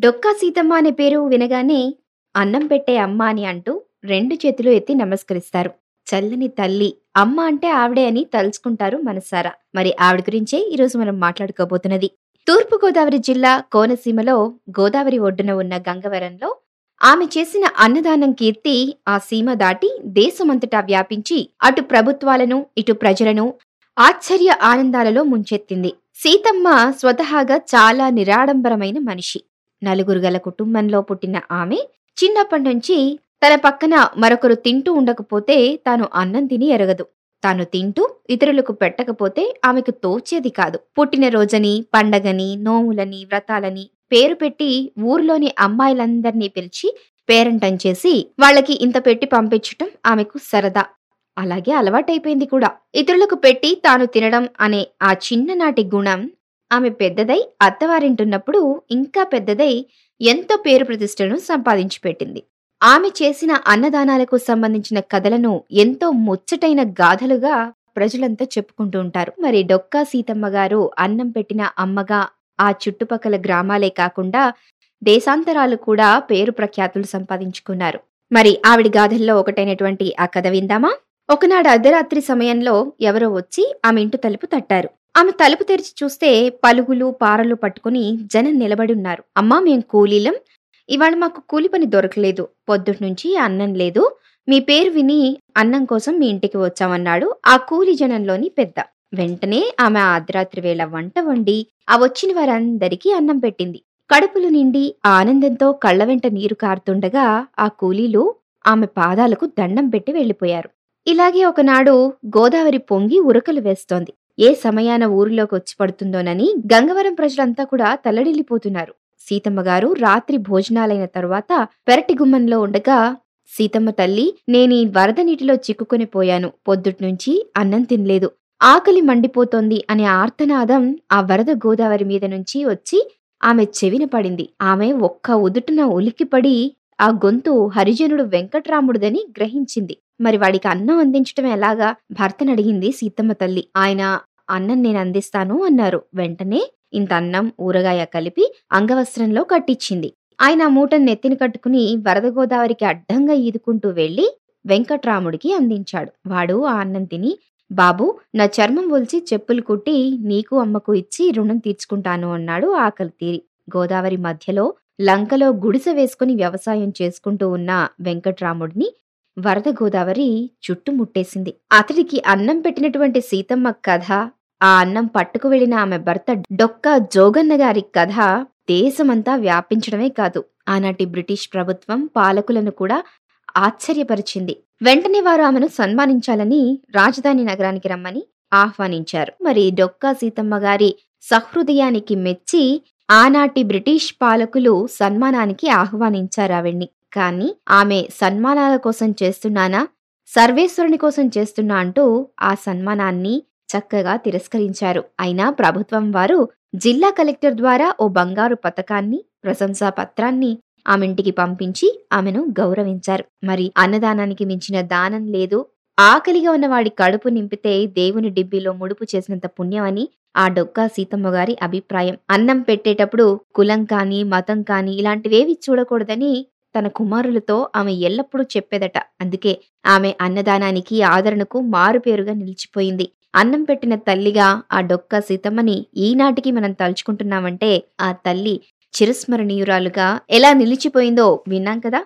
డొక్కా సీతమ్మ అనే పేరు వినగానే అన్నం పెట్టే అమ్మ అని అంటూ రెండు చేతులు ఎత్తి నమస్కరిస్తారు. చల్లని తల్లి అమ్మ అంటే ఆవిడే అని తలుచుకుంటారు మనసారా. మరి ఆవిడ గురించే ఈరోజు మనం మాట్లాడుకోబోతున్నది. తూర్పు గోదావరి జిల్లా కోనసీమలో గోదావరి ఒడ్డున ఉన్న గంగవరంలో ఆమె చేసిన అన్నదానం కీర్తి ఆ సీమ దాటి దేశమంతటా వ్యాపించి అటు ప్రభుత్వాలను ఇటు ప్రజలను ఆశ్చర్య ఆనందాలలో ముంచెత్తింది. సీతమ్మ స్వతహాగా చాలా నిరాడంబరమైన మనిషి. నలుగురు గల కుటుంబంలో పుట్టిన ఆమె చిన్నప్పటి నుంచి తన పక్కన మరొకరు తింటూ ఉండకపోతే తాను అన్నం తిని ఎరగదు. తాను తింటూ ఇతరులకు పెట్టకపోతే ఆమెకు తోచేది కాదు. పుట్టినరోజని పండగని నోములని వ్రతాలని పేరు పెట్టి ఊర్లోని అమ్మాయిలందరినీ పిలిచి పేరంటం చేసి వాళ్ళకి ఇంత పెట్టి పంపించటం ఆమెకు సరదా. అలాగే అలవాటైపోయింది కూడా. ఇతరులకు పెట్టి తాను తినడం అనే ఆ చిన్ననాటి గుణం ఆమె పెద్దదై అత్తవారింటున్నప్పుడు ఇంకా పెద్దదై ఎంతో పేరు ప్రతిష్టలను సంపాదించి పెట్టింది. ఆమె చేసిన అన్నదానాలకు సంబంధించిన కథలను ఎంతో ముచ్చటైన గాథలుగా ప్రజలంతా చెప్పుకుంటూ ఉంటారు. మరి డొక్కా సీతమ్మ గారు అన్నం పెట్టిన అమ్మగా ఆ చుట్టుపక్కల గ్రామాలే కాకుండా దేశాంతరాలు కూడా పేరు ప్రఖ్యాతులు సంపాదించుకున్నారు. మరి ఆవిడ గాథల్లో ఒకటైనటువంటి ఆ కథ విందామా? ఒకనాడు అర్ధరాత్రి సమయంలో ఎవరో వచ్చి ఆమె ఇంటి తలుపు తట్టారు. ఆమె తలుపు తెరిచి చూస్తే పలుగులు పారలు పట్టుకుని జనం నిలబడి ఉన్నారు అమ్మా మేం కూలీలం. ఇవాళ మాకు కూలి పని దొరకలేదు. పొద్దుటి నుంచి అన్నం లేదు. మీ పేరు విని అన్నం కోసం మీ ఇంటికి వచ్చామన్నాడు ఆ కూలి జనంలోని పెద్ద. వెంటనే ఆమె అర్ధరాత్రి వేళ వంట వండి ఆ వచ్చిన వారందరికీ అన్నం పెట్టింది. కడుపులు నిండి ఆనందంతో కళ్ళ వెంట నీరు కారుతుండగా ఆ కూలీలు ఆమె పాదాలకు దండం పెట్టి వెళ్ళిపోయారు ఇలాగే ఒకనాడు గోదావరి పొంగి ఉరకలు వేస్తోంది. ఏ సమయాన ఊరిలోకి వచ్చి పడుతుందోనని గంగవరం ప్రజలంతా కూడా తల్లడిల్లిపోతున్నారు. సీతమ్మ గారు రాత్రి భోజనాలైన తర్వాత పెరటి గుమ్మంలో ఉండగా సీతమ్మ తల్లి నేనీ వరద నీటిలో చిక్కుకొని పోయాను. పొద్దుట్నుంచి అన్నం తినలేదు. ఆకలి మండిపోతోంది అనే ఆర్తనాదం ఆ వరద గోదావరి మీద నుంచి వచ్చి ఆమె చెవిన పడింది. ఆమె ఒక్క ఉదుటున ఉలిక్కిపడి ఆ గొంతు హరిజనుడు వెంకట్రాముడుదని గ్రహించింది. మరి వాడికి అన్నం అందించటం ఎలాగా? భర్తనడిగింది సీతమ్మ తల్లి. ఆయన అన్నం నేను అందిస్తాను అన్నారు. వెంటనే ఇంత అన్నం ఊరగాయ కలిపి అంగవస్త్రంలో కట్టించింది ఆయన మూటను నెత్తిన కట్టుకుని వరద గోదావరికి అడ్డంగా ఈదుకుంటూ వెళ్ళి వెంకట్రాముడికి అందించాడు. వాడు ఆ అన్నం తిని బాబు నా చర్మం ఒలిచి చెప్పులు కుట్టి నీకు అమ్మకు ఇచ్చి రుణం తీర్చుకుంటాను అన్నాడు ఆకలి తీరి. గోదావరి మధ్యలో లంకలో గుడిసె వేసుకుని వ్యవసాయం చేసుకుంటూ ఉన్న వెంకట్రాముడిని వరద గోదావరి చుట్టుముట్టేసింది. అతడికి అన్నం పెట్టినటువంటి సీతమ్మ కథ ఆ అన్నం పట్టుకు వెళ్ళిన ఆమె భర్త డొక్కా జోగన్న గారి కథ దేశమంతా వ్యాపించడమే కాదు. ఆనాటి బ్రిటిష్ ప్రభుత్వం పాలకులను కూడా ఆశ్చర్యపరిచింది. వెంటనే వారు ఆమెను సన్మానించాలని రాజధాని నగరానికి రమ్మని ఆహ్వానించారు. మరి డొక్కా సీతమ్మ గారి సహృదయానికి మెచ్చి ఆనాటి బ్రిటిష్ పాలకులు సన్మానానికి ఆహ్వానించారు ఆవిడ్ని. కానీ ఆమె సన్మానాల కోసం చేస్తున్నానా సర్వేశ్వరుని కోసం చేస్తున్నా అంటూ ఆ సన్మానాన్ని చక్కగా తిరస్కరించారు. అయినా ప్రభుత్వం వారు జిల్లా కలెక్టర్ ద్వారా ఓ బంగారు పథకాన్ని ప్రశంసా పత్రాన్ని ఆమె ఇంటికి పంపించి ఆమెను గౌరవించారు. మరి అన్నదానానికి మించిన దానం లేదు. ఆకలిగా ఉన్న వాడి కడుపు నింపితే దేవుని డిబ్బీలో ముడుపు చేసినంత పుణ్యమని ఆ డొక్కా సీతమ్మ గారి అభిప్రాయం. అన్నం పెట్టేటప్పుడు కులం కాని మతం కాని ఇలాంటివేవి చూడకూడదని తన కుమారులతో ఆమె ఎల్లప్పుడూ చెప్పేదట. అందుకే ఆమె అన్నదానానికి ఆదరణకు మారుపేరుగా నిలిచిపోయింది. అన్నం పెట్టిన తల్లిగా ఆ డొక్క సీతమ్మని ఈనాటికి మనం తలుచుకుంటున్నామంటే ఆ తల్లి చిరస్మరణీయురాలుగా ఎలా నిలిచిపోయిందో విన్నాం కదా?